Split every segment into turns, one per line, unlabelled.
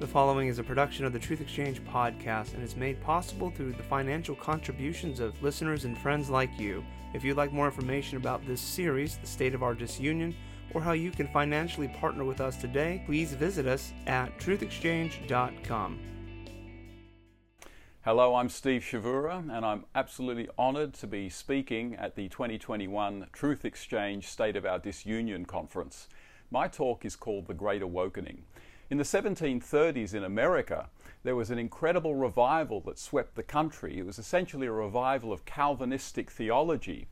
The following is a production of the Truth Exchange podcast and is made possible through the financial contributions of listeners and friends like you. If you'd like more information about this series, The State of Our Disunion, or how you can financially partner with us today, please visit us at truthexchange.com.
Hello, I'm Steve Chavura, and I'm absolutely honored to be speaking at the 2021 Truth Exchange State of Our Disunion Conference. My talk is called The Great Awakening. In the 1730s in America, there was an incredible revival that swept the country. It was essentially a revival of Calvinistic theology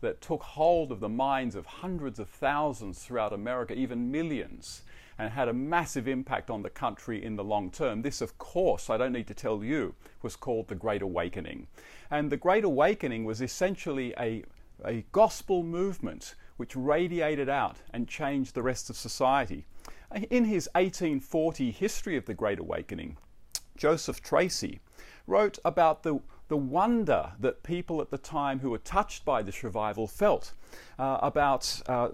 that took hold of the minds of hundreds of thousands throughout America, even millions, and had a massive impact on the country in the long term. This, of course, I don't need to tell you, was called the Great Awakening. And the Great Awakening was essentially a, a gospel movement which radiated out and changed the rest of society. In his 1840 History of the Great Awakening, Joseph Tracy wrote about the, the wonder that people at the time who were touched by this revival felt uh, about uh,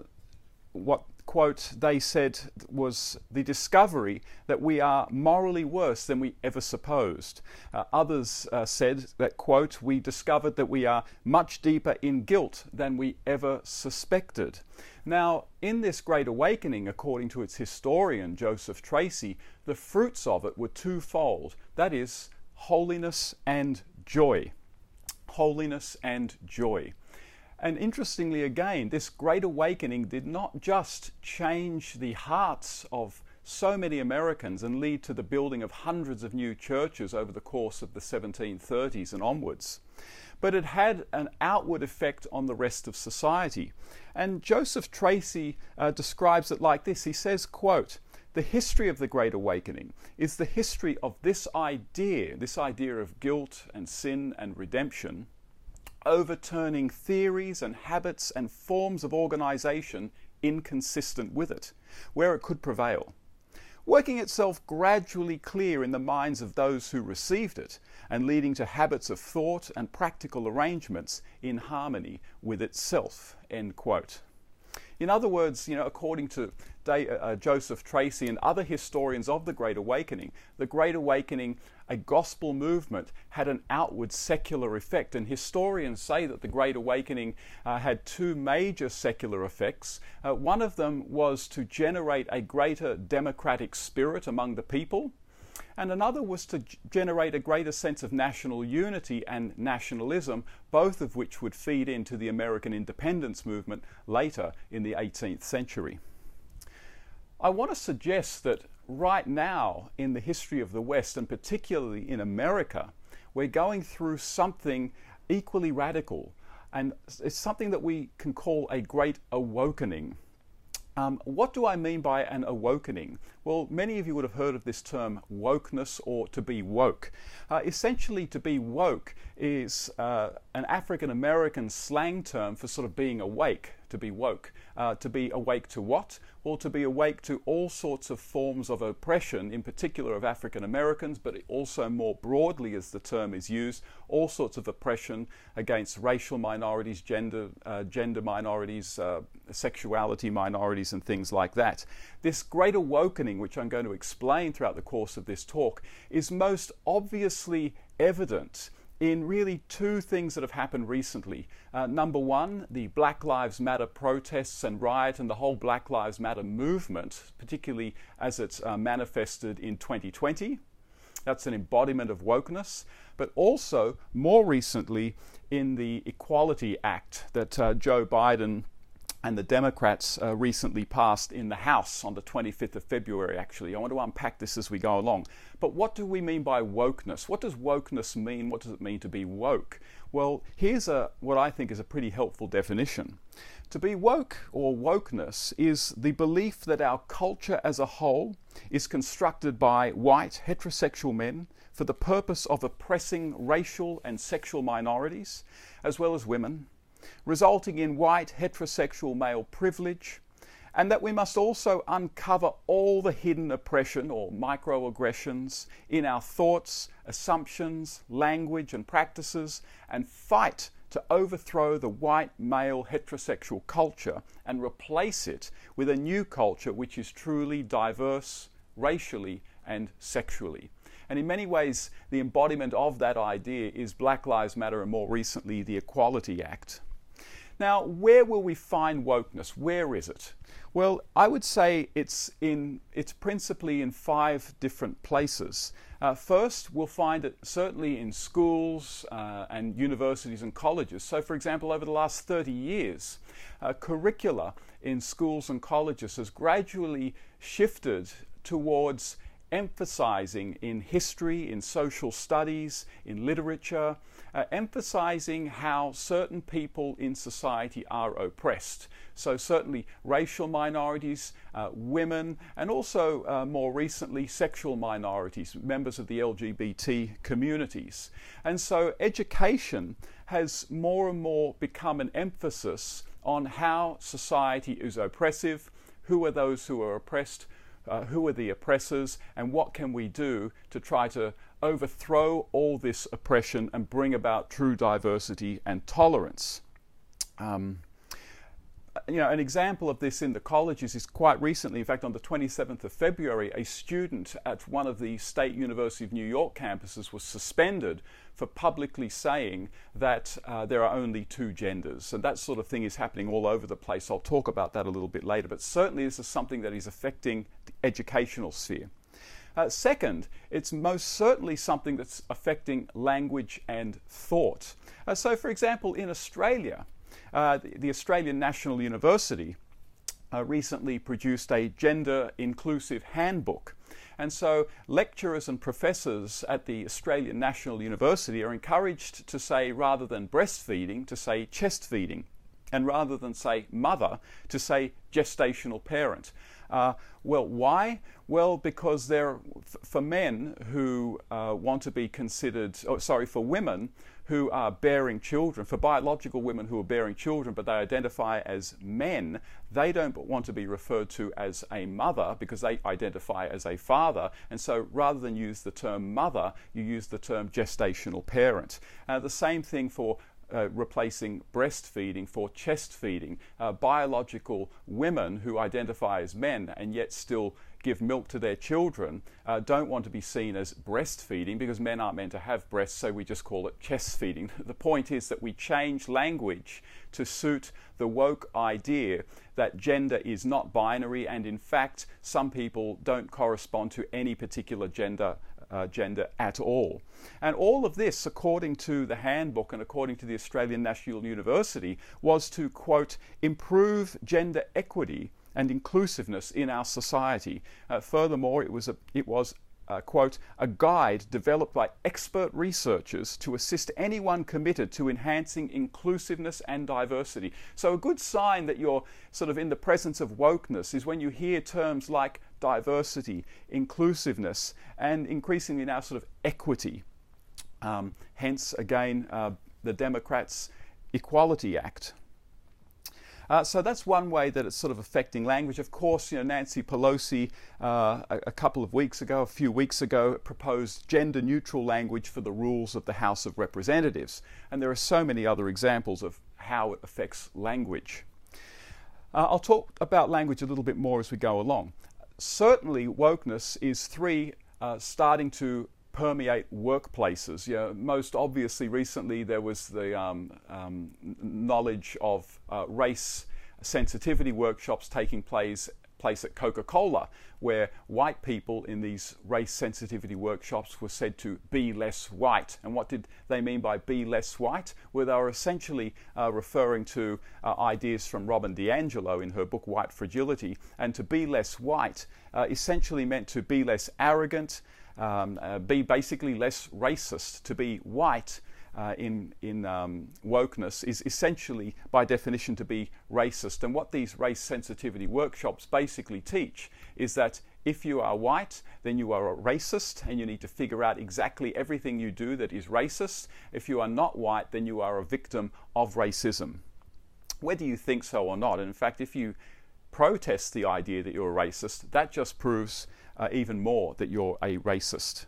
what quote they said was the discovery that we are morally worse than we ever supposed. Uh, others uh, said that quote we discovered that we are much deeper in guilt than we ever suspected. Now in this great awakening according to its historian joseph tracy the fruits of it were twofold that is holiness and joy. Holiness and joy and interestingly, again, this great awakening did not just change the hearts of so many Americans and lead to the building of hundreds of new churches over the course of the 1730s and onwards, but it had an outward effect on the rest of society. And Joseph Tracy uh, describes it like this. He says, quote, the history of the Great Awakening is the history of this idea, this idea of guilt and sin and redemption, overturning theories and habits and forms of organization inconsistent with it, where it could prevail, working itself gradually clear in the minds of those who received it, and leading to habits of thought and practical arrangements in harmony with itself. End quote. In other words, you know, according to uh, uh, Joseph Tracy and other historians of the Great Awakening, the Great Awakening, a gospel movement, had an outward secular effect. And historians say that the Great Awakening uh, had two major secular effects. Uh, one of them was to generate a greater democratic spirit among the people and another was to generate a greater sense of national unity and nationalism, both of which would feed into the American independence movement later in the 18th century. I want to suggest that right now in the history of the West, and particularly in America, we're going through something equally radical, and it's something that we can call a great awakening. Um, what do I mean by an awakening? Well, many of you would have heard of this term wokeness or to be woke. Uh, essentially, to be woke is uh, an African American slang term for sort of being awake, to be woke. Uh, to be awake to what? Well, to be awake to all sorts of forms of oppression, in particular of African Americans, but also more broadly, as the term is used, all sorts of oppression against racial minorities, gender, uh, gender minorities, uh, sexuality minorities, and things like that. This great awakening, which I'm going to explain throughout the course of this talk, is most obviously evident in really two things that have happened recently. Uh, number one, the Black Lives Matter protests and riot and the whole Black Lives Matter movement, particularly as it's uh, manifested in 2020. That's an embodiment of wokeness. But also, more recently, in the Equality Act that uh, Joe Biden and the Democrats uh, recently passed in the House on the 25th of February, actually. I want to unpack this as we go along. But what do we mean by wokeness? What does wokeness mean? What does it mean to be woke? Well, here's a, what I think is a pretty helpful definition. To be woke or wokeness is the belief that our culture as a whole is constructed by white heterosexual men for the purpose of oppressing racial and sexual minorities, as well as women resulting in white heterosexual male privilege, and that we must also uncover all the hidden oppression or microaggressions in our thoughts, assumptions, language, and practices, and fight to overthrow the white male heterosexual culture and replace it with a new culture which is truly diverse, racially, and sexually. And in many ways, the embodiment of that idea is Black Lives Matter and more recently the Equality Act. Now, where will we find wokeness? Where is it? Well, I would say it's in it's principally in five different places. Uh, first, we'll find it certainly in schools uh, and universities and colleges. So, for example, over the last 30 years, uh, curricula in schools and colleges has gradually shifted towards emphasizing in history, in social studies, in literature, uh, emphasizing how certain people in society are oppressed. So, certainly racial minorities, uh, women, and also uh, more recently sexual minorities, members of the LGBT communities. And so, education has more and more become an emphasis on how society is oppressive, who are those who are oppressed, uh, who are the oppressors, and what can we do to try to overthrow all this oppression and bring about true diversity and tolerance. Um, you know, an example of this in the colleges is quite recently, in fact, on the 27th of February, a student at one of the State University of New York campuses was suspended for publicly saying that uh, there are only two genders. And that sort of thing is happening all over the place. I'll talk about that a little bit later. But certainly, this is something that is affecting the educational sphere. Uh, second, it's most certainly something that's affecting language and thought. Uh, so, for example, in Australia, uh, the, the, Australian National University uh, recently produced a gender inclusive handbook. And so, lecturers and professors at the Australian National University are encouraged to say, rather than breastfeeding, to say chest feeding and rather than say mother, to say gestational parent. Uh, well, why? Well, because there, for men who uh, want to be considered, oh, sorry, for women who are bearing children, for biological women who are bearing children, but they identify as men, they don't want to be referred to as a mother because they identify as a father. And so rather than use the term mother, you use the term gestational parent. Uh, the same thing for uh, replacing breastfeeding for chest feeding. Uh, biological women who identify as men and yet still give milk to their children uh, don't want to be seen as breastfeeding because men aren't meant to have breasts, so we just call it chest feeding. the point is that we change language to suit the woke idea that gender is not binary, and in fact, some people don't correspond to any particular gender uh, gender at all. And all of this, according to the handbook and according to the Australian National University, was to, quote, improve gender equity and inclusiveness in our society. Uh, furthermore, it was, a, it was uh, quote, a guide developed by expert researchers to assist anyone committed to enhancing inclusiveness and diversity. So, a good sign that you're sort of in the presence of wokeness is when you hear terms like diversity, inclusiveness, and increasingly now sort of equity. Um, hence, again, uh, the Democrats' Equality Act. Uh, so that's one way that it's sort of affecting language. Of course, you know, Nancy Pelosi uh, a, a, couple of weeks ago, a few weeks ago, proposed gender neutral language for the rules of the House of Representatives. And there are so many other examples of how it affects language. Uh, I'll talk about language a little bit more as we go along. Certainly, wokeness is three uh, starting to permeate workplaces. You know, most obviously, recently there was the um, um, knowledge of uh, race sensitivity workshops taking place place at Coca Cola, where white people in these race sensitivity workshops were said to be less white. And what did they mean by be less white? Well, they were essentially uh, referring to uh, ideas from Robin DiAngelo in her book White Fragility. And to be less white uh, essentially meant to be less arrogant, um, uh, be basically less racist. To be white uh, in, in um, wokeness is essentially, by definition, to be racist. And what these race sensitivity workshops basically teach is that if you are white, then you are a racist and you need to figure out exactly everything you do that is racist. If you are not white, then you are a victim of racism. Whether you think so or not, and in fact, if you protest the idea that you're a racist, that just proves uh, even more that you're a racist.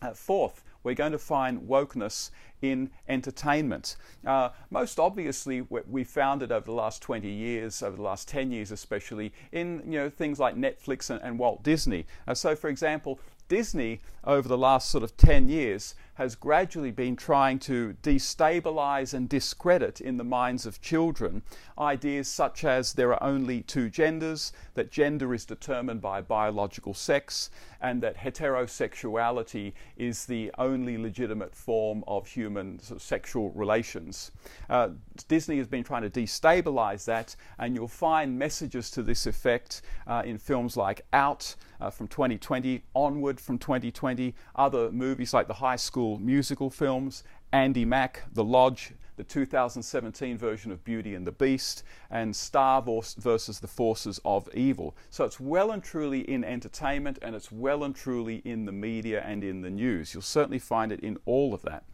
Uh, fourth, we're going to find wokeness in entertainment. Uh, most obviously, we found it over the last 20 years, over the last 10 years especially, in you know things like Netflix and, and Walt Disney. Uh, so, for example, Disney, over the last sort of 10 years, has gradually been trying to destabilize and discredit in the minds of children ideas such as there are only two genders, that gender is determined by biological sex, and that heterosexuality is the only legitimate form of human sort of sexual relations. Uh, Disney has been trying to destabilize that, and you'll find messages to this effect uh, in films like Out uh, from 2020, Onward from 2020, other movies like the High School Musical films, Andi Mack, The Lodge, the 2017 version of Beauty and the Beast, and Star Wars versus the Forces of Evil. So it's well and truly in entertainment and it's well and truly in the media and in the news. You'll certainly find it in all of that.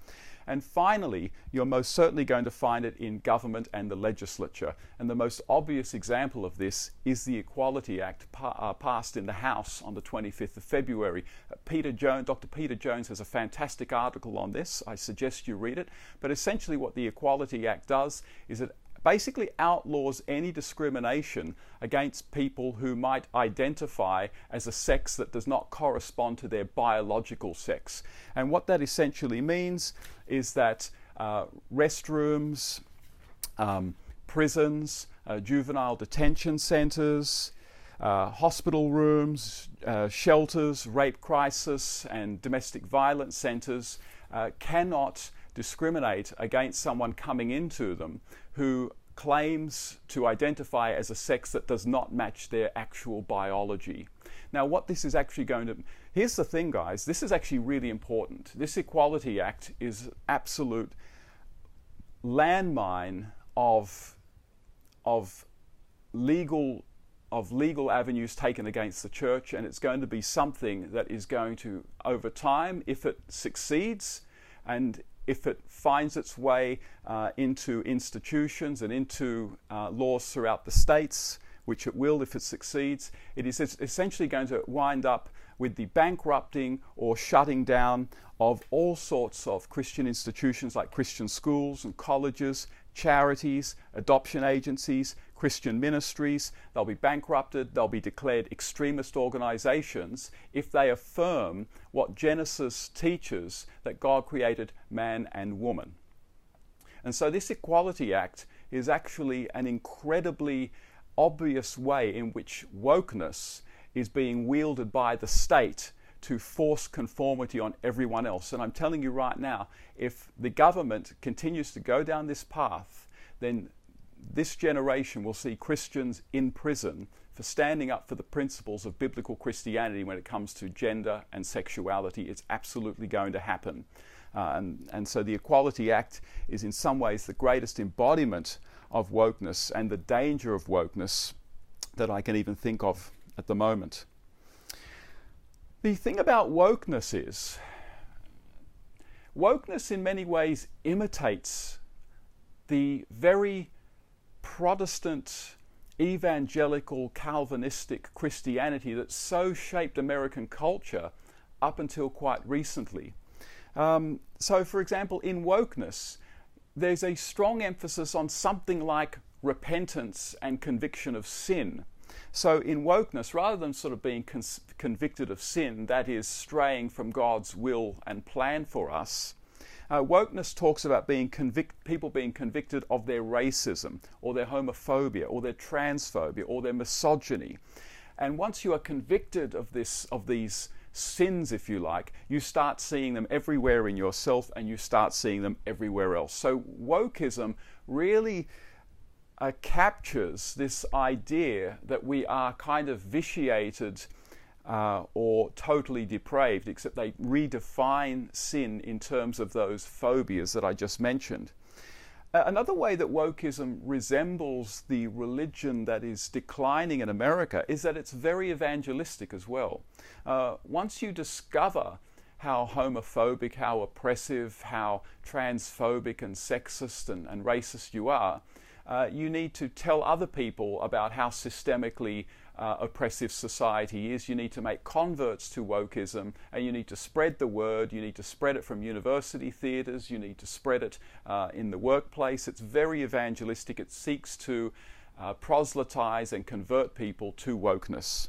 And finally, you're most certainly going to find it in government and the legislature. And the most obvious example of this is the Equality Act pa- uh, passed in the House on the 25th of February. Uh, Peter Jones, Dr. Peter Jones has a fantastic article on this. I suggest you read it. But essentially, what the Equality Act does is it basically outlaws any discrimination against people who might identify as a sex that does not correspond to their biological sex. And what that essentially means is that uh, restrooms, um, prisons, uh, juvenile detention centres, uh, hospital rooms, uh, shelters, rape crisis, and domestic violence centres uh, cannot discriminate against someone coming into them who claims to identify as a sex that does not match their actual biology. Now, what this is actually going to here's the thing, guys this is actually really important. This Equality Act is absolute landmine of, of legal of legal avenues taken against the church, and it's going to be something that is going to, over time, if it succeeds, and if it finds its way uh, into institutions and into uh, laws throughout the states, which it will if it succeeds, it is essentially going to wind up with the bankrupting or shutting down of all sorts of Christian institutions like Christian schools and colleges, charities, adoption agencies, Christian ministries. They'll be bankrupted, they'll be declared extremist organizations if they affirm what Genesis teaches that God created man and woman. And so, this Equality Act is actually an incredibly obvious way in which wokeness is being wielded by the state to force conformity on everyone else. And I'm telling you right now, if the government continues to go down this path, then this generation will see Christians in prison for standing up for the principles of biblical Christianity when it comes to gender and sexuality. It's absolutely going to happen. Uh, and, and so the Equality Act is in some ways the greatest embodiment of wokeness and the danger of wokeness that I can even think of at the moment. The thing about wokeness is, wokeness in many ways imitates the very Protestant, evangelical, Calvinistic Christianity that so shaped American culture up until quite recently. Um, so, for example, in wokeness, there's a strong emphasis on something like repentance and conviction of sin. So, in wokeness, rather than sort of being convicted of sin, that is, straying from God's will and plan for us, uh, wokeness talks about being convict- people being convicted of their racism or their homophobia or their transphobia or their misogyny. And once you are convicted of this, of these sins, if you like, you start seeing them everywhere in yourself and you start seeing them everywhere else. So wokeism really uh, captures this idea that we are kind of vitiated uh, or totally depraved, except they redefine sin in terms of those phobias that I just mentioned. Uh, another way that wokeism resembles the religion that is declining in America is that it's very evangelistic as well. Uh, once you discover how homophobic, how oppressive, how transphobic and sexist and, and racist you are, uh, you need to tell other people about how systemically uh, oppressive society is. You need to make converts to wokeism and you need to spread the word. You need to spread it from university theatres. You need to spread it uh, in the workplace. It's very evangelistic. It seeks to uh, proselytize and convert people to wokeness.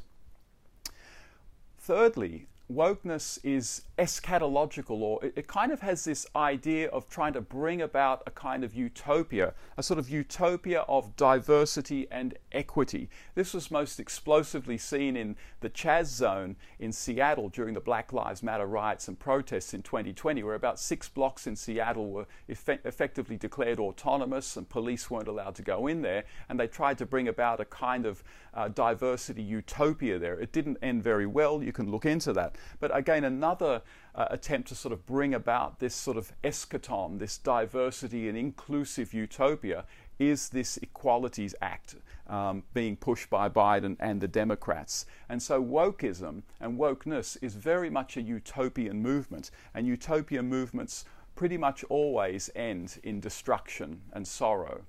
Thirdly, wokeness is eschatological, or it, it, kind of has this idea of trying to bring about a kind of utopia, a sort of utopia of diversity and equity. This was most explosively seen in the CHAZ zone in Seattle during the Black Lives Matter riots and protests in 2020, where about six blocks in Seattle were eff- effectively declared autonomous and police weren't allowed to go in there, and they tried to bring about a kind of uh, diversity utopia there. It didn't end very well. You can look into that. But again, another uh, attempt to sort of bring about this sort of eschaton, this diversity and inclusive utopia, is this Equalities Act um, being pushed by Biden and the Democrats. And so wokeism and wokeness is very much a utopian movement, and utopian movements pretty much always end in destruction and sorrow.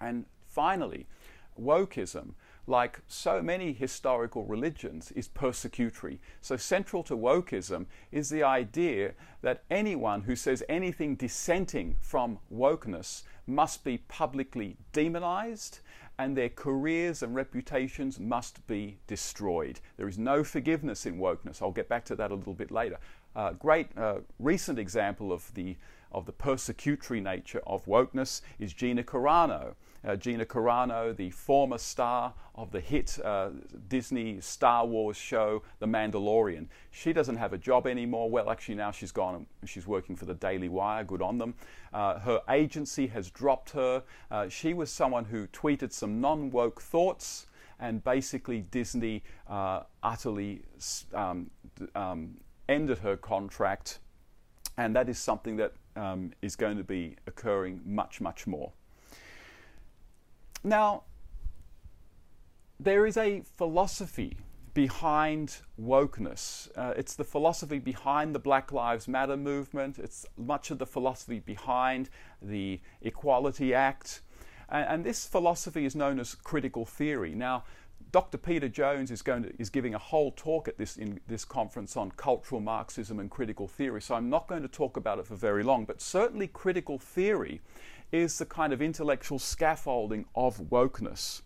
And finally, wokeism like so many historical religions, is persecutory. So, central to wokeism is the idea that anyone who says anything dissenting from wokeness must be publicly demonized and their careers and reputations must be destroyed. There is no forgiveness in wokeness. I'll get back to that a little bit later. Uh, great uh, recent example of the of the persecutory nature of wokeness is Gina Carano. Uh, Gina Carano, the former star of the hit uh, Disney Star Wars show, The Mandalorian. She doesn't have a job anymore. Well, actually, now she's gone she's working for the Daily Wire. Good on them. Uh, her agency has dropped her. Uh, she was someone who tweeted some non woke thoughts, and basically, Disney uh, utterly um, um, ended her contract. And that is something that um, is going to be occurring much, much more. Now, there is a philosophy behind wokeness. Uh, it's the philosophy behind the Black Lives Matter movement. It's much of the philosophy behind the Equality Act. And, and this philosophy is known as critical theory. Now, Dr. Peter Jones is going to is giving a whole talk at this in this conference on cultural Marxism and critical theory. So I'm not going to talk about it for very long, but certainly critical theory is the kind of intellectual scaffolding of wokeness.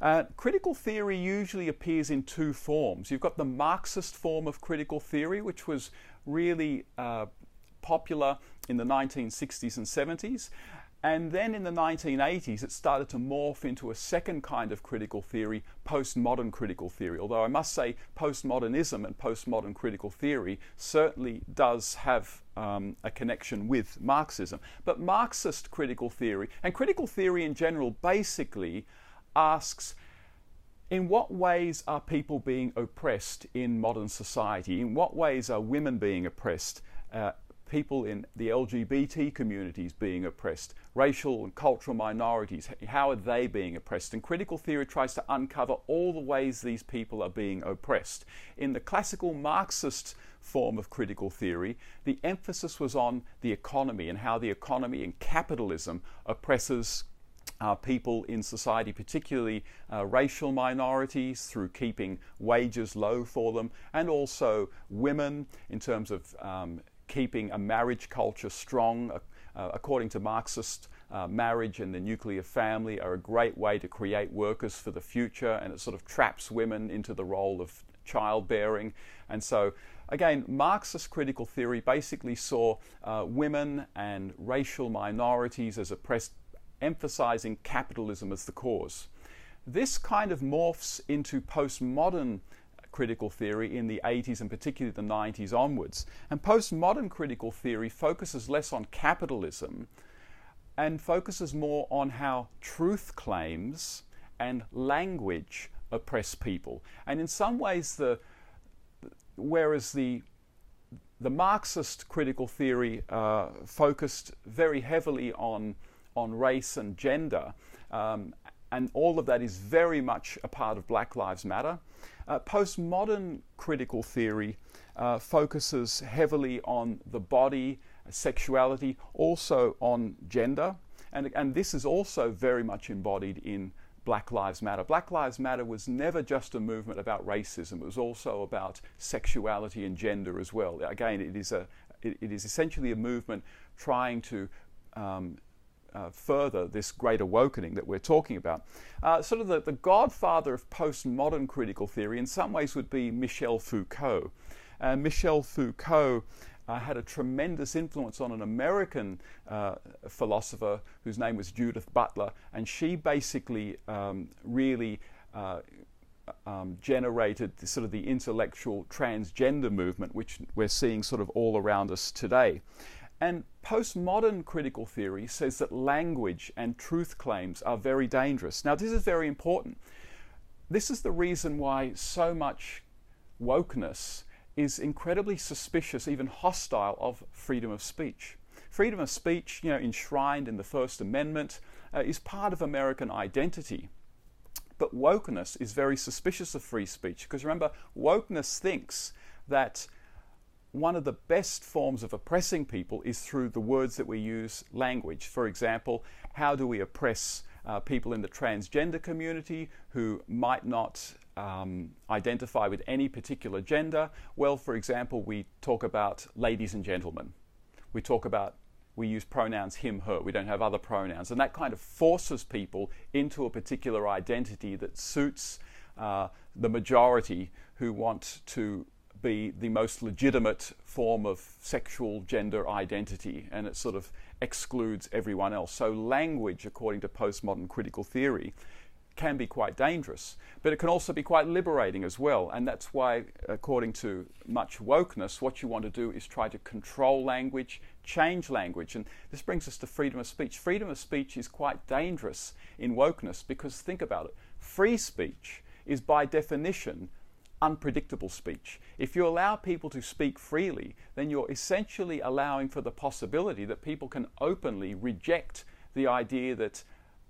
Uh, critical theory usually appears in two forms. You've got the Marxist form of critical theory, which was really uh, popular in the 1960s and 70s. And then in the 1980s, it started to morph into a second kind of critical theory, postmodern critical theory. Although I must say, postmodernism and postmodern critical theory certainly does have um, a connection with Marxism. But Marxist critical theory, and critical theory in general, basically asks in what ways are people being oppressed in modern society? In what ways are women being oppressed? Uh, people in the LGBT communities being oppressed, racial and cultural minorities, how are they being oppressed? And critical theory tries to uncover all the ways these people are being oppressed. In the classical Marxist form of critical theory, the emphasis was on the economy and how the economy and capitalism oppresses uh, people in society, particularly uh, racial minorities, through keeping wages low for them, and also women in terms of um, keeping a marriage culture strong. Uh, according to Marxist, uh, marriage and the nuclear family are a great way to create workers for the future, and it sort of traps women into the role of childbearing. And so, again, Marxist critical theory basically saw uh, women and racial minorities as oppressed, emphasizing capitalism as the cause. This kind of morphs into postmodern critical theory in the 80s and particularly the 90s onwards. And postmodern critical theory focuses less on capitalism and focuses more on how truth claims and language oppress people. And in some ways, the whereas the the Marxist critical theory uh, focused very heavily on on race and gender, um, and all of that is very much a part of Black Lives Matter. Uh, postmodern critical theory uh, focuses heavily on the body, sexuality, also on gender, and, and this is also very much embodied in Black Lives Matter. Black Lives Matter was never just a movement about racism, it was also about sexuality and gender as well. Again, it is, a, it, it is essentially a movement trying to um, uh, further this great awakening that we're talking about. Uh, sort of the, the godfather of postmodern critical theory, in some ways, would be Michel Foucault. Uh, Michel Foucault uh, had a tremendous influence on an American uh, philosopher whose name was Judith Butler, and she basically um, really uh, um, generated the, sort of the intellectual transgender movement, which we're seeing sort of all around us today. And postmodern critical theory says that language and truth claims are very dangerous. Now, this is very important. This is the reason why so much wokeness is incredibly suspicious, even hostile, of freedom of speech. Freedom of speech, you know, enshrined in the First Amendment, uh, is part of American identity. But wokeness is very suspicious of free speech because remember, wokeness thinks that one of the best forms of oppressing people is through the words that we use, language. For example, how do we oppress uh, people in the transgender community who might not um, identify with any particular gender? Well, for example, we talk about ladies and gentlemen. We talk about we use pronouns him, her. We don't have other pronouns. And that kind of forces people into a particular identity that suits uh, the majority who want to be the most legitimate form of sexual gender identity, and it sort of excludes everyone else. So, language, according to postmodern critical theory, can be quite dangerous, but it can also be quite liberating as well. And that's why, according to much wokeness, what you want to do is try to control language, change language. And this brings us to freedom of speech. Freedom of speech is quite dangerous in wokeness because think about it free speech is by definition unpredictable speech. If you allow people to speak freely, then you're essentially allowing for the possibility that people can openly reject the idea that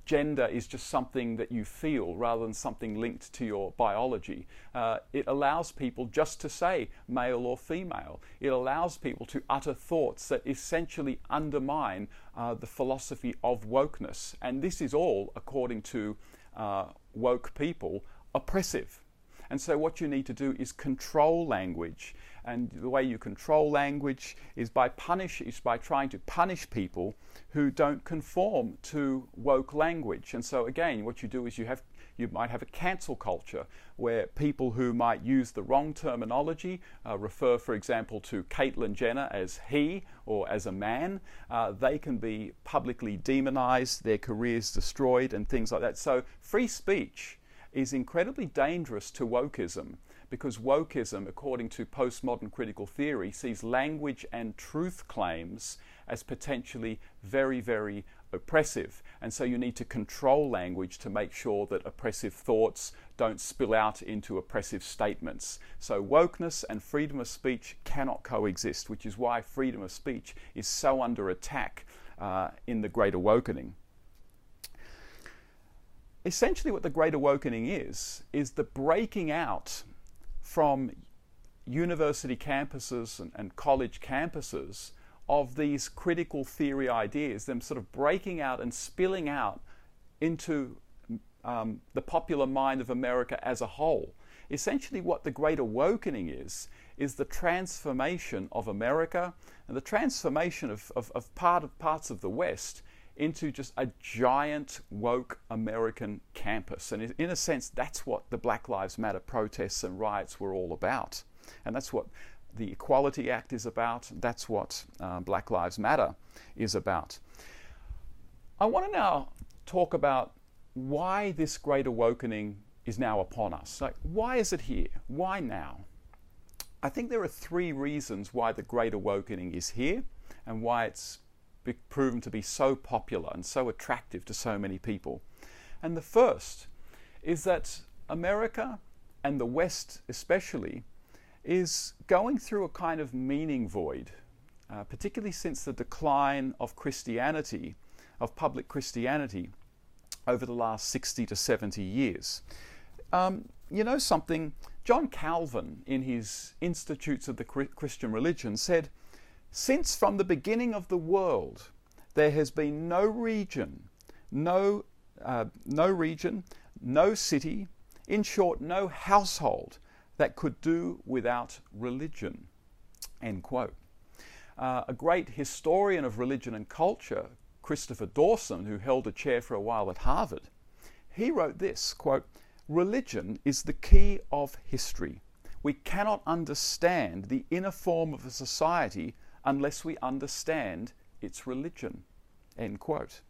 gender is just something that you feel rather than something linked to your biology. Uh, it allows people just to say male or female. It allows people to utter thoughts that essentially undermine uh, the philosophy of wokeness. And this is all, according to uh, woke people, oppressive. And so, what you need to do is control language. And the way you control language is by punish is by trying to punish people who don't conform to woke language. And so, again, what you do is you have you might have a cancel culture where people who might use the wrong terminology uh, refer, for example, to Caitlyn Jenner as he or as a man. Uh, they can be publicly demonized, their careers destroyed, and things like that. So, free speech is incredibly dangerous to wokeism because wokeism, according to postmodern critical theory, sees language and truth claims as potentially very, very oppressive. And so you need to control language to make sure that oppressive thoughts don't spill out into oppressive statements. So wokeness and freedom of speech cannot coexist, which is why freedom of speech is so under attack uh, in the Great Awakening essentially what the Great Awakening is, is the breaking out from university campuses and, and, college campuses of these critical theory ideas, them sort of breaking out and spilling out into um, the popular mind of America as a whole. Essentially, what the Great Awakening is, is the transformation of America and the transformation of, of, of part of parts of the West into just a giant woke American campus. And in a sense, that's what the Black Lives Matter protests and riots were all about. And that's what the Equality Act is about. That's what uh, Black Lives Matter is about. I want to now talk about why this great awakening is now upon us. Like, why is it here? Why now? I think there are three reasons why the great awakening is here and why it's proven to be so popular and so attractive to so many people. And the first is that America and the West especially is going through a kind of meaning void, uh, particularly since the decline of Christianity, of public Christianity, over the last 60 to 70 years. Um, you know something? John Calvin, in his Institutes of the Christian Religion, said since from the beginning of the world, there has been no region, no, uh, no region, no city, in short, no household that could do without religion. End quote. Uh, a great historian of religion and culture, Christopher Dawson, who held a chair for a while at Harvard, he wrote this quote, Religion is the key of history. We cannot understand the inner form of a society unless we understand its religion. End quote.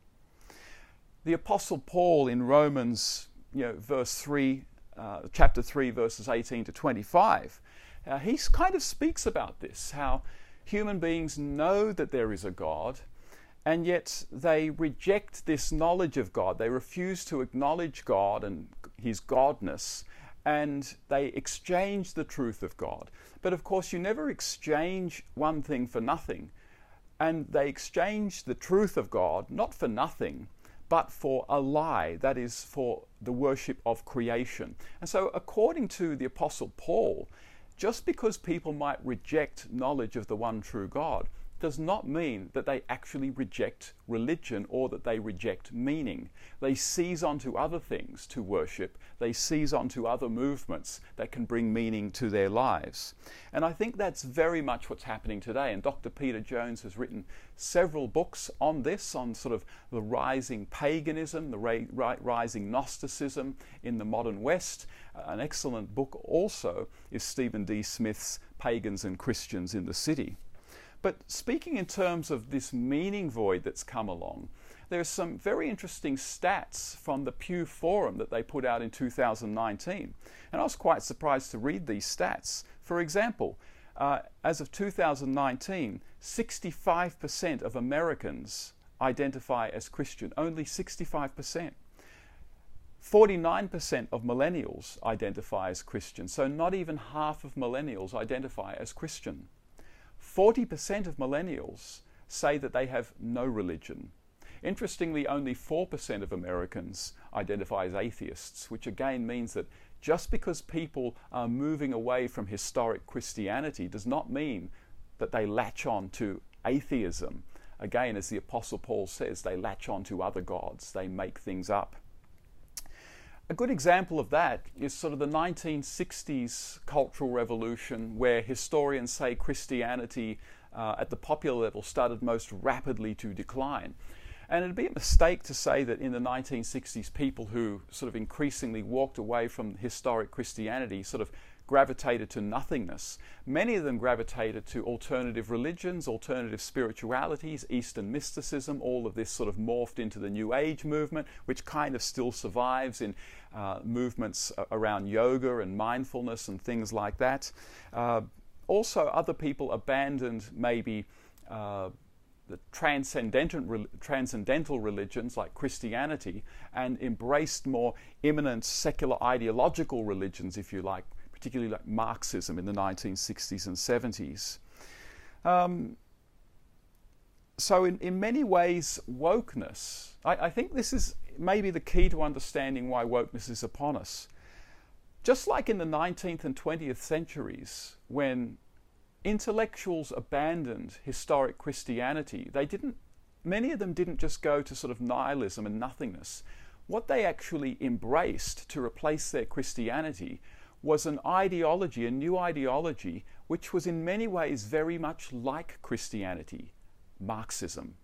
The Apostle Paul in Romans, you know, verse 3, uh, chapter 3, verses 18 to 25, uh, he kind of speaks about this how human beings know that there is a God, and yet they reject this knowledge of God. They refuse to acknowledge God and His Godness, and they exchange the truth of God. But of course, you never exchange one thing for nothing. And they exchange the truth of God not for nothing, but for a lie, that is, for the worship of creation. And so, according to the Apostle Paul, just because people might reject knowledge of the one true God does not mean that they actually reject religion or that they reject meaning. They seize onto other things to worship, they seize onto other movements that can bring meaning to their lives. And I think that's very much what's happening today. And Dr. Peter Jones has written several books on this, on sort of the rising paganism, the ra- rising Gnosticism in the modern West. Uh, an excellent book also is Steven D. Smith's Pagans and Christians in the City. But speaking in terms of this meaning void that's come along, there's some very interesting stats from the Pew Forum that they put out in 2019. And I was quite surprised to read these stats. For example, uh, as of 2019, 65% of Americans identify as Christian, only 65%. 49% of millennials identify as Christian, so not even half of millennials identify as Christian. 40% of millennials say that they have no religion. Interestingly, only 4% of Americans identify as atheists, which again means that just because people are moving away from historic Christianity does not mean that they latch on to atheism. Again, as the Apostle Paul says, they latch on to other gods, they make things up. A good example of that is sort of the 1960s cultural revolution, where historians say Christianity uh, at the popular level started most rapidly to decline. And it'd be a mistake to say that in the 1960s, people who sort of increasingly walked away from historic Christianity sort of gravitated to nothingness. Many of them gravitated to alternative religions, alternative spiritualities, Eastern mysticism. All of this sort of morphed into the New Age movement, which kind of still survives in uh, movements around yoga and mindfulness and things like that. Uh, also, other people abandoned maybe. Uh, the transcendental, transcendental religions like Christianity and embraced more immanent secular ideological religions, if you like, particularly like Marxism in the 1960s and 70s. Um, so, in, in many ways, wokeness, I, I think this is maybe the key to understanding why wokeness is upon us. Just like in the 19th and 20th centuries, when intellectuals abandoned historic Christianity, they didn't, many of them didn't just go to sort of nihilism and nothingness. What they actually embraced to replace their Christianity was an ideology, a new ideology, which was in many ways very much like Christianity, Marxism.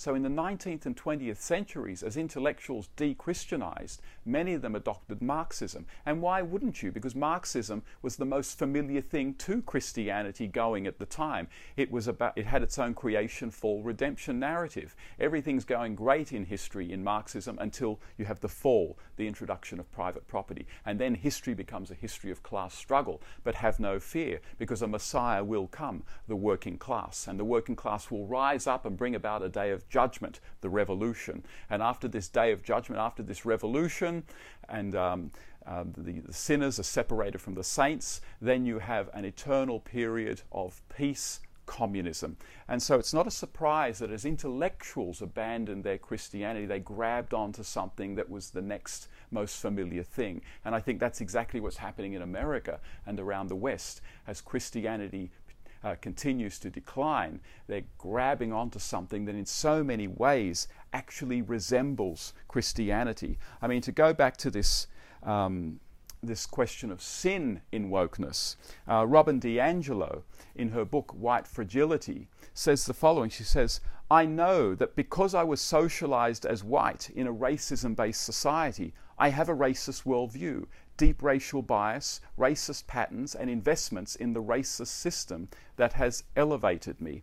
So, in the 19th and 20th centuries, as intellectuals de Christianized, many of them adopted Marxism. And why wouldn't you? Because Marxism was the most familiar thing to Christianity going at the time. It, was about, it had its own creation, fall, redemption narrative. Everything's going great in history in Marxism until you have the fall, the introduction of private property. And then history becomes a history of class struggle. But have no fear, because a Messiah will come, the working class. And the working class will rise up and bring about a day of judgment, the revolution. And after this day of judgment, after this revolution, and um, uh, the, the sinners are separated from the saints, then you have an eternal period of peace communism. And so it's not a surprise that as intellectuals abandoned their Christianity, they grabbed onto something that was the next most familiar thing. And I think that's exactly what's happening in America and around the West as Christianity uh, continues to decline, they're grabbing onto something that in so many ways actually resembles Christianity. I mean, to go back to this. Um, this question of sin in wokeness. Uh, Robin DiAngelo, in her book White Fragility, says the following She says, I know that because I was socialized as white in a racism based society, I have a racist worldview deep racial bias, racist patterns, and investments in the racist system that has elevated me.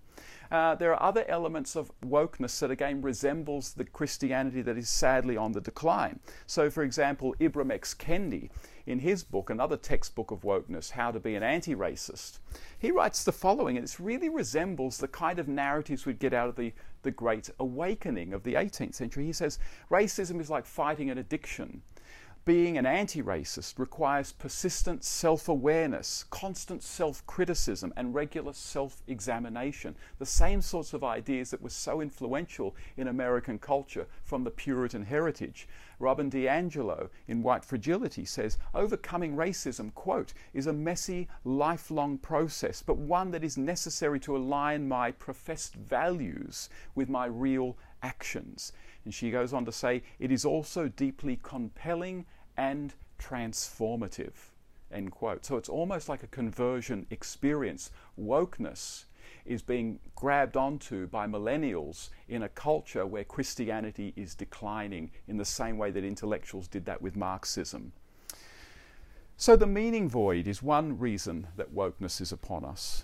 Uh, there are other elements of wokeness that again resembles the Christianity that is sadly on the decline. So, for example, Ibram X. Kendi, in his book, another textbook of wokeness, How to Be an Anti-Racist, he writes the following, and it really resembles the kind of narratives we'd get out of the, the Great Awakening of the 18th century. He says, racism is like fighting an addiction. Being an anti racist requires persistent self awareness, constant self criticism, and regular self examination. The same sorts of ideas that were so influential in American culture from the Puritan heritage. Robin DiAngelo in White Fragility says overcoming racism, quote, is a messy, lifelong process, but one that is necessary to align my professed values with my real actions. And she goes on to say, it is also deeply compelling and transformative. End quote. So it's almost like a conversion experience. Wokeness is being grabbed onto by millennials in a culture where Christianity is declining in the same way that intellectuals did that with Marxism. So the meaning void is one reason that wokeness is upon us.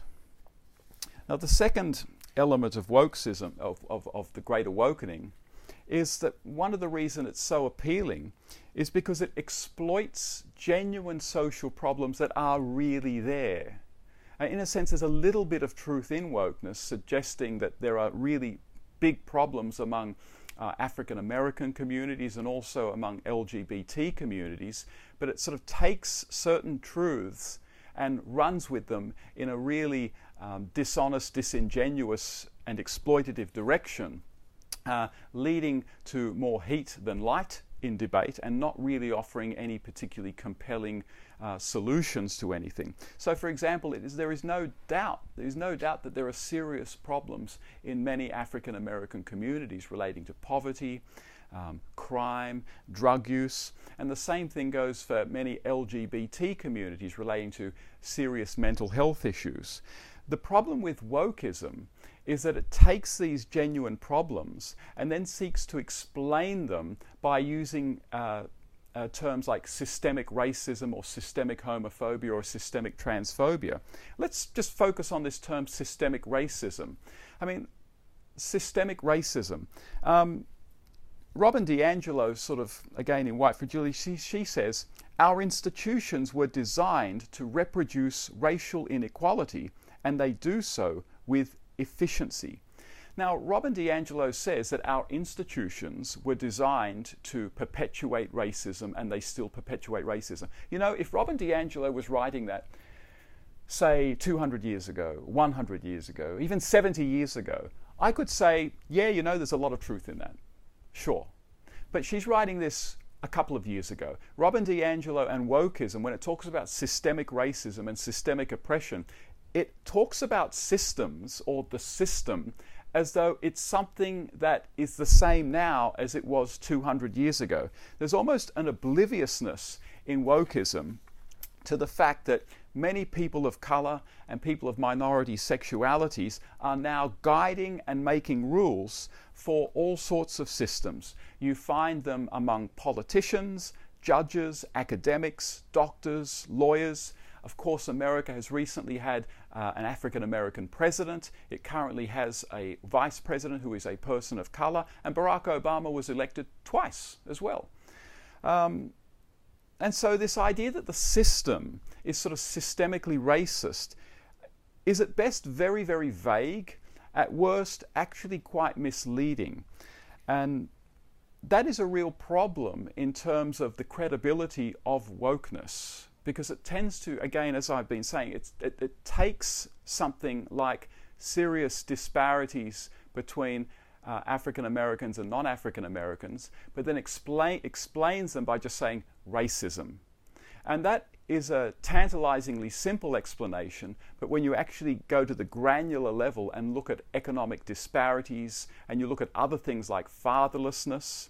Now, the second element of wokeism, of, of, of the Great Awakening, is that one of the reasons it's so appealing is because it exploits genuine social problems that are really there. Uh, in a sense, there's a little bit of truth in wokeness suggesting that there are really big problems among uh, African American communities and also among LGBT communities, but it sort of takes certain truths and runs with them in a really um, dishonest, disingenuous, and exploitative direction uh, leading to more heat than light in debate and not really offering any particularly compelling uh, solutions to anything. So, for example, there is no doubt, there is no doubt that there are serious problems in many African American communities relating to poverty, um, crime, drug use, and the same thing goes for many LGBT communities relating to serious mental health issues. The problem with wokeism is that it takes these genuine problems and then seeks to explain them by using uh, uh, terms like systemic racism or systemic homophobia or systemic transphobia. Let's just focus on this term systemic racism. I mean, systemic racism. Um, Robin DiAngelo, sort of again in White Fragility, she, she says, Our institutions were designed to reproduce racial inequality, and they do so with efficiency. Now, Robin DiAngelo says that our institutions were designed to perpetuate racism and they still perpetuate racism. You know, if Robin DiAngelo was writing that, say, 200 years ago, 100 years ago, even 70 years ago, I could say, yeah, you know, there's a lot of truth in that. Sure. But she's writing this a couple of years ago. Robin DiAngelo and wokeism, when it talks about systemic racism and systemic oppression, it talks about systems or the system as though it's something that is the same now as it was 200 years ago. There's almost an obliviousness in wokeism to the fact that many people of color and people of minority sexualities are now guiding and making rules for all sorts of systems. You find them among politicians, judges, academics, doctors, lawyers. Of course, America has recently had uh, an African American president. It currently has a vice president who is a person of color, and Barack Obama was elected twice as well. Um, and so, this idea that the system is sort of systemically racist is at best very, very vague, at worst, actually quite misleading. And that is a real problem in terms of the credibility of wokeness because it tends to, again, as I've been saying, it, it takes something like serious disparities between uh, African Americans and non African Americans, but then explain, explains them by just saying racism. And that is a tantalizingly simple explanation, but when you actually go to the granular level and look at economic disparities and you look at other things like fatherlessness,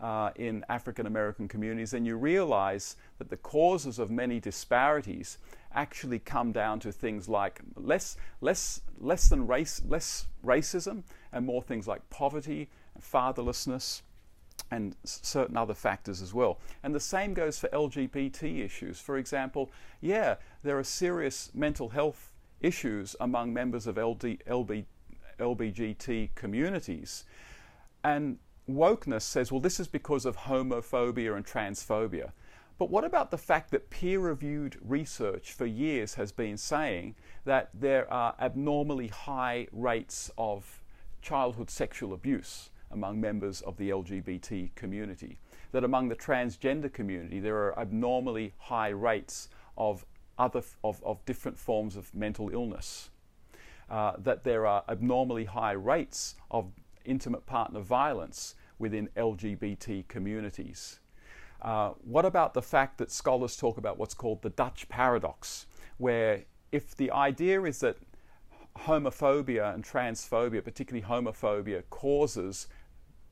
uh, in African American communities, then you realize that the causes of many disparities actually come down to things like less, less, less than race, less racism, and more things like poverty, fatherlessness, and certain other factors as well. And the same goes for LGBT issues. For example, yeah, there are serious mental health issues among members of LD, LB, LBGT communities. And wokeness says, well, this is because of homophobia and transphobia. But what about the fact that peer reviewed research for years has been saying that there are abnormally high rates of childhood sexual abuse among members of the LGBT community? That among the transgender community, there are abnormally high rates of, other, of, of different forms of mental illness? Uh, that there are abnormally high rates of intimate partner violence within LGBT communities. Uh, what about the fact that scholars talk about what's called the Dutch paradox, where if the idea is that homophobia and transphobia, particularly homophobia, causes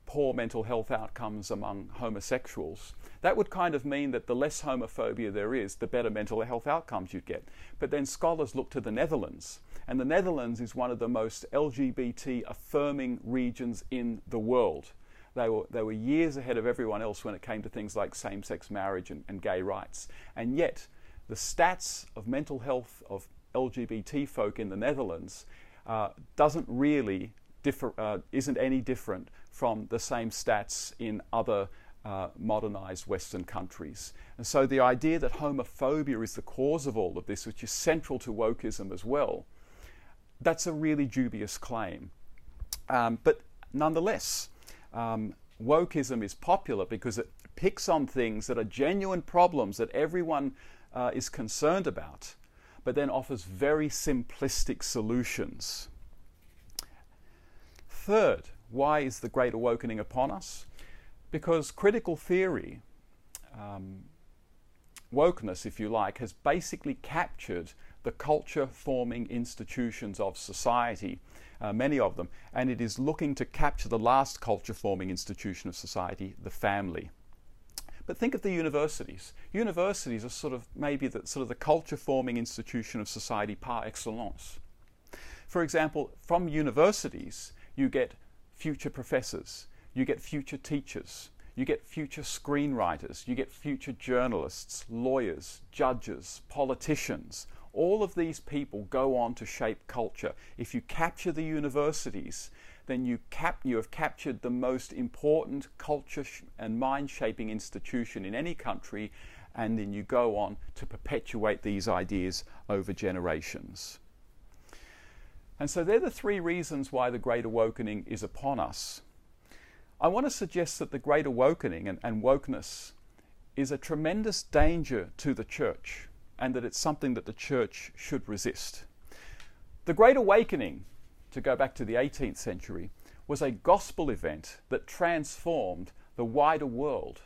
poor mental health outcomes among homosexuals, that would kind of mean that the less homophobia there is, the better mental health outcomes you'd get. But then scholars look to the Netherlands, and the Netherlands is one of the most LGBT affirming regions in the world. They were, they were years ahead of everyone else when it came to things like same sex marriage and, and gay rights. And yet, the stats of mental health of LGBT folk in the Netherlands uh, doesn't really differ, uh, isn't any different from the same stats in other uh, modernized Western countries. And so the idea that homophobia is the cause of all of this, which is central to wokeism as well, that's a really dubious claim. Um, but nonetheless, um, wokeism is popular because it picks on things that are genuine problems that everyone uh, is concerned about, but then offers very simplistic solutions. Third, why is the Great Awakening upon us? Because critical theory, um, wokeness, if you like, has basically captured the culture forming institutions of society uh, many of them, and it is looking to capture the last culture forming institution of society, the family. But think of the universities. Universities are sort of maybe the sort of the culture forming institution of society par excellence. For example, from universities, you get future professors, you get future teachers, you get future screenwriters, you get future journalists, lawyers, judges, politicians, all of these people go on to shape culture. If you capture the universities, then you, cap- you have captured the most important culture and mind shaping institution in any country, and then you go on to perpetuate these ideas over generations. And so they're the three reasons why the Great Awakening is upon us. I want to suggest that the Great Awakening and, and wokeness is a tremendous danger to the church and that it's something that the church should resist. The Great Awakening, to go back to the 18th century, was a gospel event that transformed the wider world.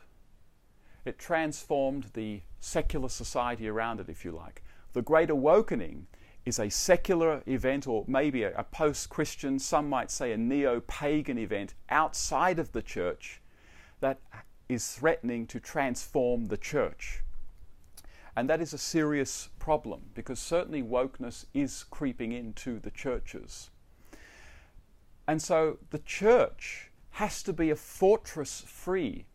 It transformed the secular society around it, if you like. The Great Awakening is a secular event, or maybe a, post Christian, some might say a neo pagan event outside of the church that is threatening to transform the church. And that is a serious problem because certainly wokeness is creeping into the churches. And so the church has to be a fortress free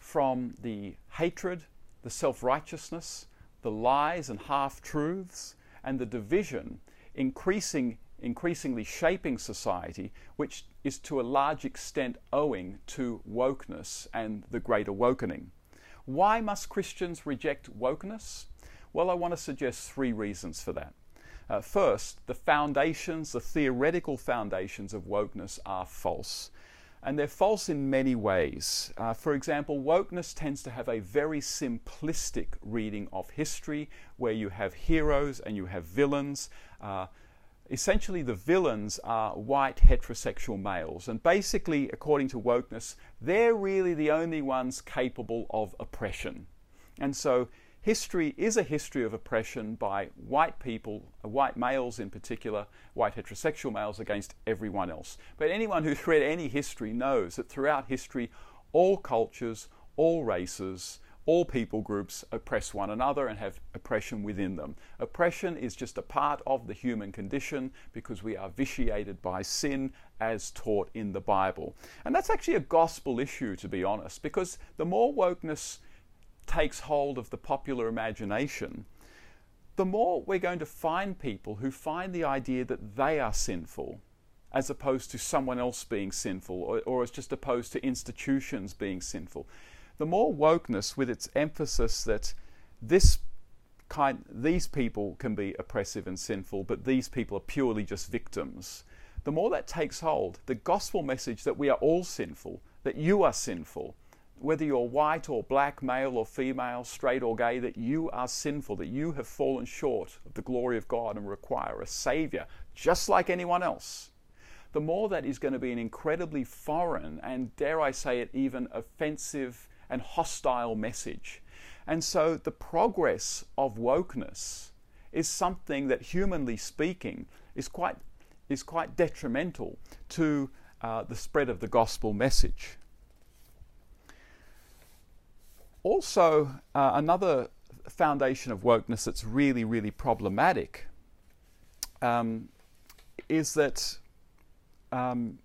from the hatred, the self righteousness, the lies and half truths, and the division increasing, increasingly shaping society, which is to a large extent owing to wokeness and the Great Awakening. Why must Christians reject wokeness? Well, I want to suggest three reasons for that. Uh, first, the foundations, the theoretical foundations of wokeness are false. And they're false in many ways. Uh, for example, wokeness tends to have a very simplistic reading of history where you have heroes and you have villains. Uh, essentially the villains are white heterosexual males. And basically, according to wokeness, they're really the only ones capable of oppression. And so history is a history of oppression by white people, uh, white males in particular, white heterosexual males against everyone else. But anyone who's read any history knows that throughout history, all cultures, all races, all people groups oppress one another and have oppression within them. Oppression is just a part of the human condition because we are vitiated by sin as taught in the Bible. And that's actually a gospel issue, to be honest, because the more wokeness takes hold of the popular imagination, the more we're going to find people who find the idea that they are sinful as opposed to someone else being sinful or, or as just opposed to institutions being sinful. The more wokeness with its emphasis that this kind these people can be oppressive and sinful, but these people are purely just victims. The more that takes hold, the gospel message that we are all sinful, that you are sinful, whether you're white or black, male or female, straight or gay, that you are sinful, that you have fallen short of the glory of God and require a Savior, just like anyone else, the more that is going to be an incredibly foreign and, dare I say it, even offensive and hostile message. And so the progress of wokeness is something that, humanly speaking, is quite, is quite detrimental to uh, the spread of the gospel message. Also, uh, another foundation of wokeness that's really, really problematic um, is that, um,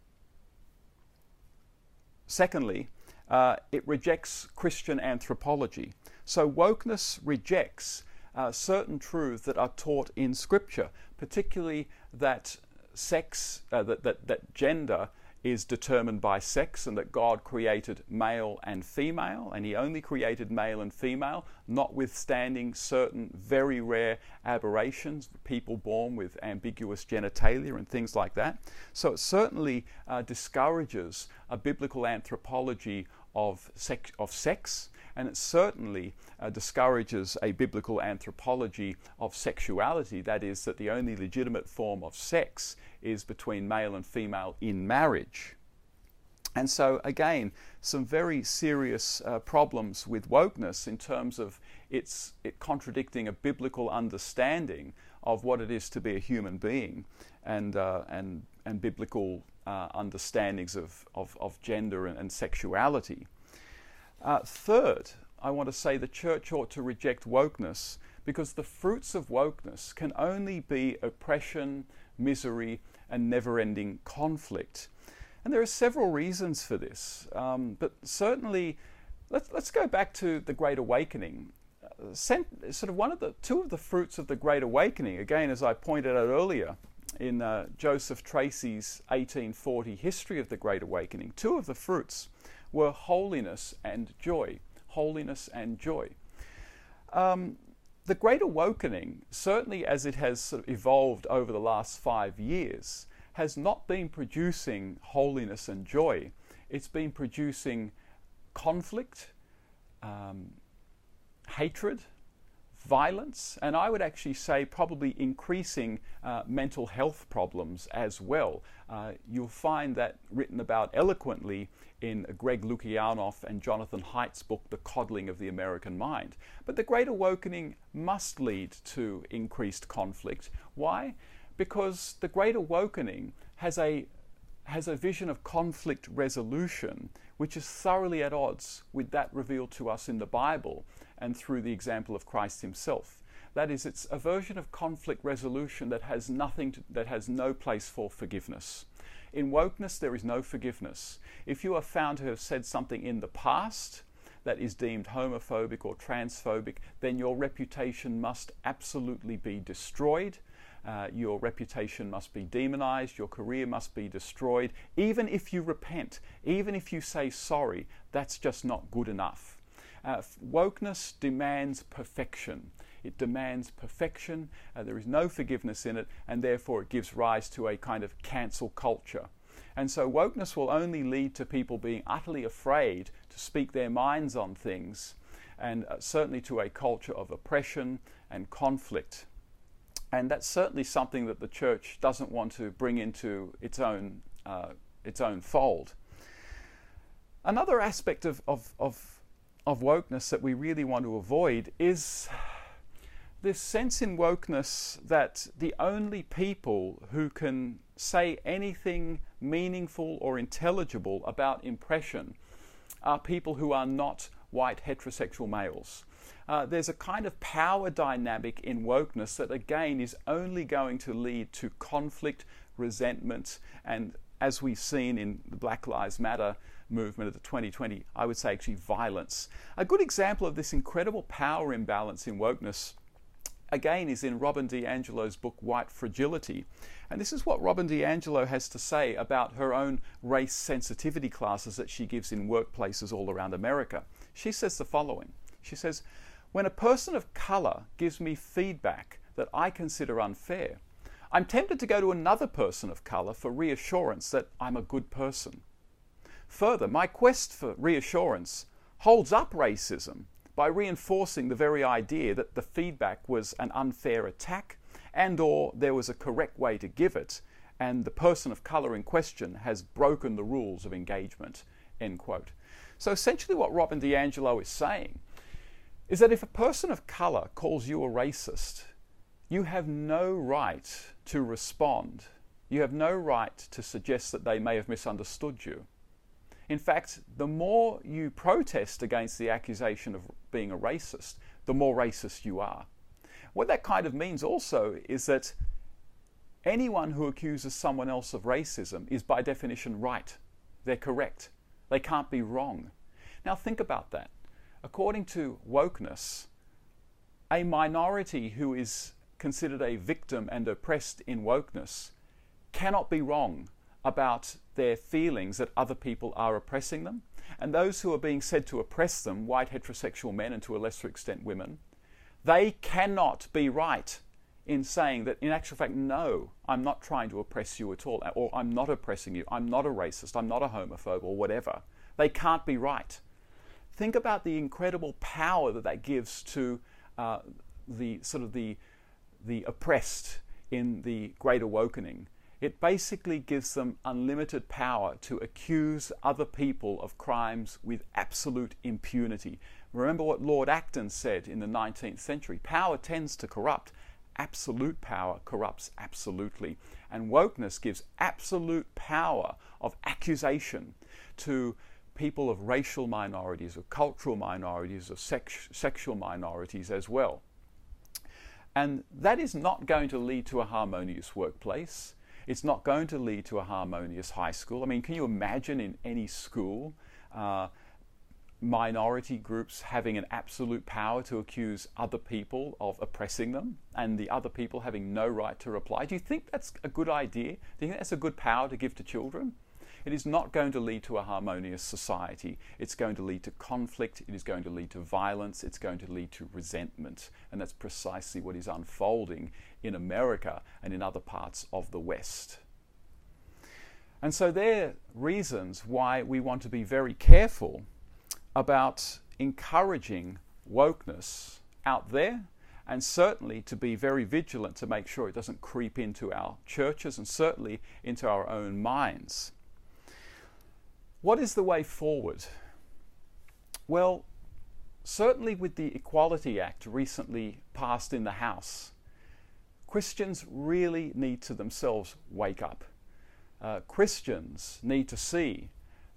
secondly, uh, it rejects Christian anthropology. So, wokeness rejects uh, certain truths that are taught in Scripture, particularly that sex, uh, that, that, that gender is determined by sex and that God created male and female, and He only created male and female, notwithstanding certain very rare aberrations, people born with ambiguous genitalia and things like that. So it certainly uh, discourages a biblical anthropology of, sex, of sex, and it certainly uh, discourages a biblical anthropology of sexuality, that is, that the only legitimate form of sex is between male and female in marriage. And so, again, some very serious uh, problems with wokeness in terms of its it contradicting a biblical understanding of what it is to be a human being and, uh, and, and biblical uh, understandings of, of, of gender and, and sexuality. Uh, third, I want to say the church ought to reject wokeness because the fruits of wokeness can only be oppression, misery, and never ending conflict. And there are several reasons for this, um, but certainly let's, let's go back to the Great Awakening. Uh, sort of one of the two of the fruits of the Great Awakening, again, as I pointed out earlier in uh, Joseph Tracy's 1840 History of the Great Awakening, two of the fruits were holiness and joy. Holiness and joy. Um, the Great Awakening, certainly as it has sort of evolved over the last five years, has not been producing holiness and joy. It's been producing conflict, um, hatred, violence, and I would actually say probably increasing uh, mental health problems as well. Uh, you'll find that written about eloquently in Greg Lukianoff and Jonathan Haidt's book, The Coddling of the American Mind. But the Great Awakening must lead to increased conflict. Why? Because the Great Awakening has a has a vision of conflict resolution which is thoroughly at odds with that revealed to us in the Bible and through the example of Christ himself. That is, it's a version of conflict resolution that has nothing to, that has no place for forgiveness. In wokeness, there is no forgiveness. If you are found to have said something in the past that is deemed homophobic or transphobic, then your reputation must absolutely be destroyed. Uh, your reputation must be demonized, your career must be destroyed. Even if you repent, even if you say sorry, that's just not good enough. Uh, wokeness demands perfection. It demands perfection, uh, there is no forgiveness in it, and therefore it gives rise to a kind of cancel culture. And so wokeness will only lead to people being utterly afraid to speak their minds on things, and uh, certainly to a culture of oppression and conflict. And that's certainly something that the church doesn't want to bring into its own, uh, its own fold. Another aspect of, of, of, of wokeness that we really want to avoid is this sense in wokeness that the only people who can say anything meaningful or intelligible about impression are people who are not white heterosexual males. Uh, there's a kind of power dynamic in wokeness that, again, is only going to lead to conflict, resentment, and as we've seen in Black Lives Matter movement of the 2020, I would say actually violence. A good example of this incredible power imbalance in wokeness again is in Robin DiAngelo's book White Fragility. And this is what Robin DiAngelo has to say about her own race sensitivity classes that she gives in workplaces all around America. She says the following She says, When a person of color gives me feedback that I consider unfair, I'm tempted to go to another person of color for reassurance that I'm a good person. Further, my quest for reassurance holds up racism by reinforcing the very idea that the feedback was an unfair attack and or there was a correct way to give it and the person of color in question has broken the rules of engagement end quote. So essentially what robin diangelo is saying is that if a person of color calls you a racist you have no right to respond. You have no right to suggest that they may have misunderstood you in fact, the more you protest against the accusation of being a racist, the more racist you are. What that kind of means also is that anyone who accuses someone else of racism is by definition right. They're correct. They can't be wrong. Now think about that. According to wokeness, a minority who is considered a victim and oppressed in wokeness cannot be wrong about their feelings that other people are oppressing them. And those who are being said to oppress them, white heterosexual men and to a lesser extent women, they cannot be right in saying that, in actual fact, no, I'm not trying to oppress you at all, or I'm not oppressing you, I'm not a racist, I'm not a homophobe, or whatever. They can't be right. Think about the incredible power that that gives to uh, the sort of the, the oppressed in the Great Awakening it basically gives them unlimited power to accuse other people of crimes with absolute impunity. Remember what Lord Acton said in the 19th century power tends to corrupt. Absolute power corrupts absolutely. And wokeness gives absolute power of accusation to people of racial minorities, of cultural minorities, of sex- sexual minorities as well. And that is not going to lead to a harmonious workplace. It's not going to lead to a harmonious high school. I mean, can you imagine in any school uh, minority groups having an absolute power to accuse other people of oppressing them and the other people having no right to reply? Do you think that's a good idea? Do you think that's a good power to give to children? It is not going to lead to a harmonious society. It's going to lead to conflict. It is going to lead to violence. It's going to lead to resentment. And that's precisely what is unfolding in America and in other parts of the West. And so, there are reasons why we want to be very careful about encouraging wokeness out there and certainly to be very vigilant to make sure it doesn't creep into our churches and certainly into our own minds. What is the way forward? Well, certainly with the Equality Act recently passed in the House, Christians really need to themselves wake up. Uh, Christians need to see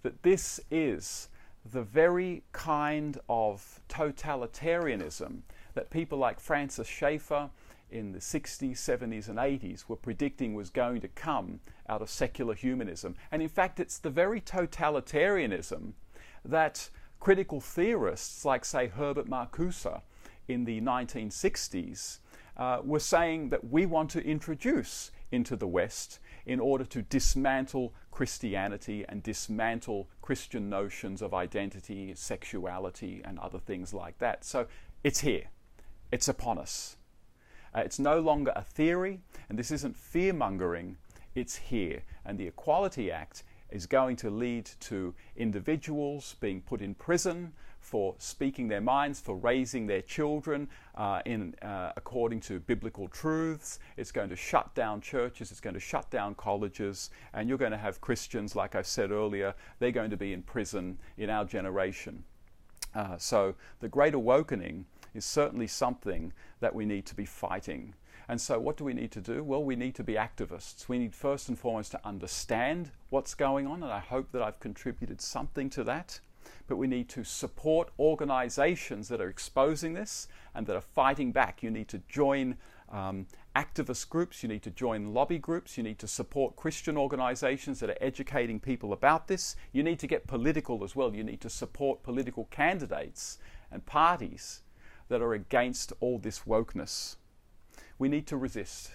that this is the very kind of totalitarianism that people like Francis Schaeffer in the 60s, 70s, and 80s were predicting was going to come out of secular humanism. And in fact, it's the very totalitarianism that critical theorists like, say, Herbert Marcuse in the 1960s uh, were saying that we want to introduce into the West in order to dismantle Christianity and dismantle Christian notions of identity, sexuality, and other things like that. So it's here, it's upon us. Uh, it's no longer a theory, and this isn't fear mongering, it's here. And the Equality Act is going to lead to individuals being put in prison for speaking their minds, for raising their children uh, in, uh, according to biblical truths. It's going to shut down churches, it's going to shut down colleges, and you're going to have Christians, like I said earlier, they're going to be in prison in our generation. Uh, so the Great Awakening is certainly something that we need to be fighting. And so, what do we need to do? Well, we need to be activists. We need first and foremost to understand what's going on, and I hope that I've contributed something to that. but we need to support organizations that are exposing this and that are fighting back. You need to join um, activist groups, you need to join lobby groups, you need to support Christian organizations that are educating people about this. You need to get political as well. You need to support political candidates and parties that are against all this wokeness. We need to resist.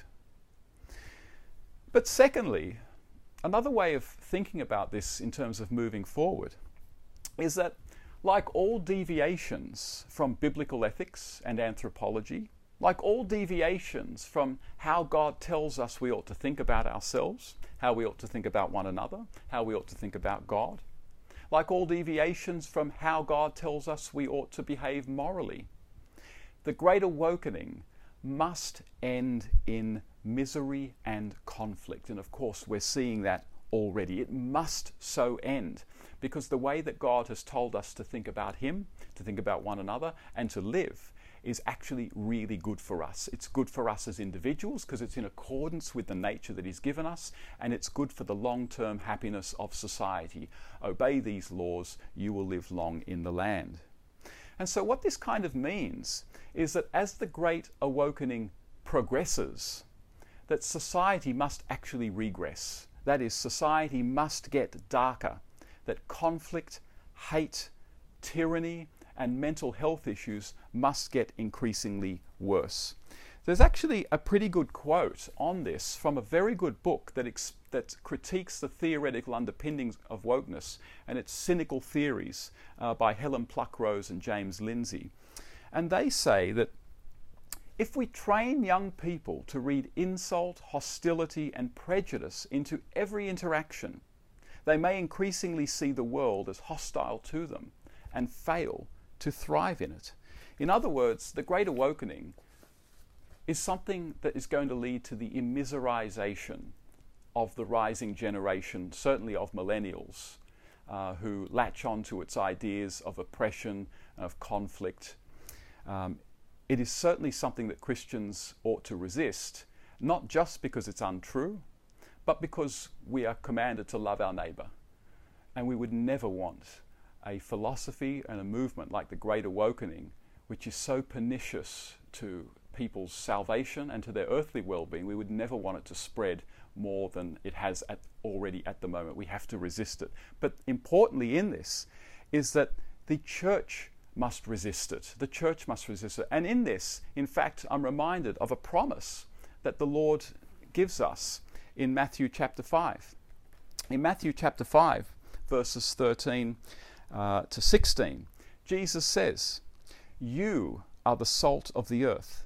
But secondly, another way of thinking about this in terms of moving forward is that, like all deviations from biblical ethics and anthropology, like all deviations from how God tells us we ought to think about ourselves, how we ought to think about one another, how we ought to think about God, like all deviations from how God tells us we ought to behave morally, the Great Awakening must end in misery and conflict. And of course, we're seeing that already. It must so end because the way that God has told us to think about Him, to think about one another, and to live is actually really good for us. It's good for us as individuals because it's in accordance with the nature that He's given us, and it's good for the long term happiness of society. Obey these laws, you will live long in the land. And so, what this kind of means is that as the Great Awakening progresses, that society must actually regress. That is, society must get darker, that conflict, hate, tyranny, and mental health issues must get increasingly worse. There's actually a pretty good quote on this from a very good book that, ex- that critiques the theoretical underpinnings of wokeness and its cynical theories uh, by Helen Pluckrose and James Lindsay. And they say that if we train young people to read insult, hostility, and prejudice into every interaction, they may increasingly see the world as hostile to them and fail to thrive in it. In other words, the Great Awakening is something that is going to lead to the immiserization of the rising generation, certainly of millennials, uh, who latch on to its ideas of oppression, of conflict. Um, it is certainly something that Christians ought to resist, not just because it's untrue, but because we are commanded to love our neighbor. And we would never want a philosophy and a movement like the Great Awakening, which is so pernicious to people's salvation and to their earthly well being. We would never want it to spread more than it has at, already at the moment. We have to resist it. But importantly, in this, is that the church must resist it. The church must resist it. And in this, in fact, I'm reminded of a promise that the Lord gives us in Matthew chapter 5. In Matthew chapter 5, verses 13 uh, to 16, Jesus says, You are the salt of the earth.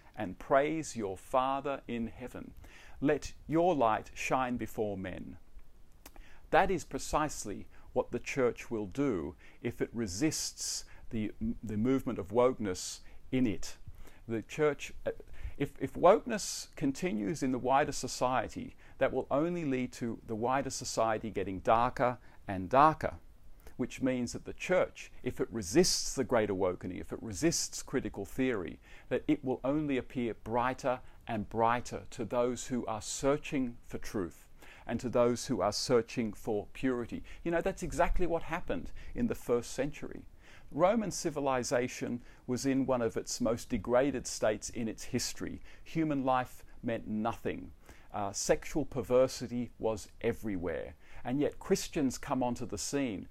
and praise your Father in heaven. Let your light shine before men. That is precisely what the church will do if it resists the, the movement of wokeness in it. The church, uh, if, if wokeness continues in the wider society, that will only lead to the wider society getting darker and darker which means that the church, if it resists the Great Awakening, if it resists critical theory, that it will only appear brighter and brighter to those who are searching for truth and to those who are searching for purity. You know, that's exactly what happened in the first century. Roman civilization was in one of its most degraded states in its history. Human life meant nothing. Uh, sexual perversity was everywhere. And yet Christians come onto the scene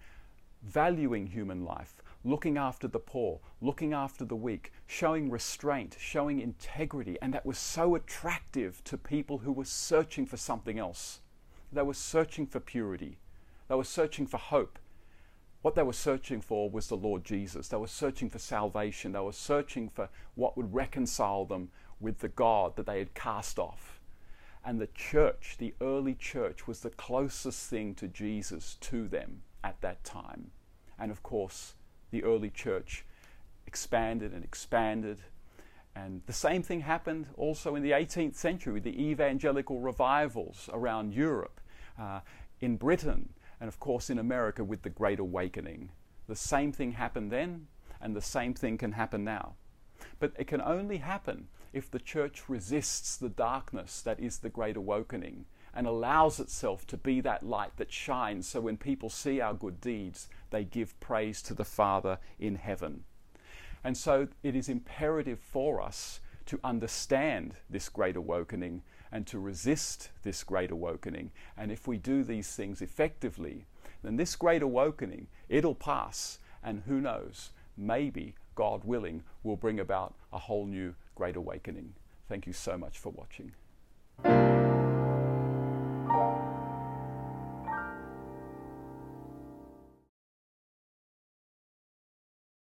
valuing human life, looking after the poor, looking after the weak, showing restraint, showing integrity. And that was so attractive to people who were searching for something else. They were searching for purity, they were searching for hope. What they were searching for was the Lord Jesus. They were searching for salvation. They were searching for what would reconcile them with the God that they had cast off. And the church, the early church, was the closest thing to Jesus to them at that time. And of course, the early church expanded and expanded. And the same thing happened also in the 18th century with the evangelical revivals around Europe, uh, in Britain, and of course in America with the Great Awakening. The same thing happened then, and the same thing can happen now. But it can only happen if the church resists the darkness that is the Great Awakening and allows itself to be that light that shines so when people see our good deeds, they give praise to the Father in heaven. And so it is imperative for us to understand this great awakening and to resist this great awakening. And if we do these things effectively, then this great awakening, it'll pass. And who knows, maybe, God willing, will bring about a whole new great awakening. Thank you so much for watching thank you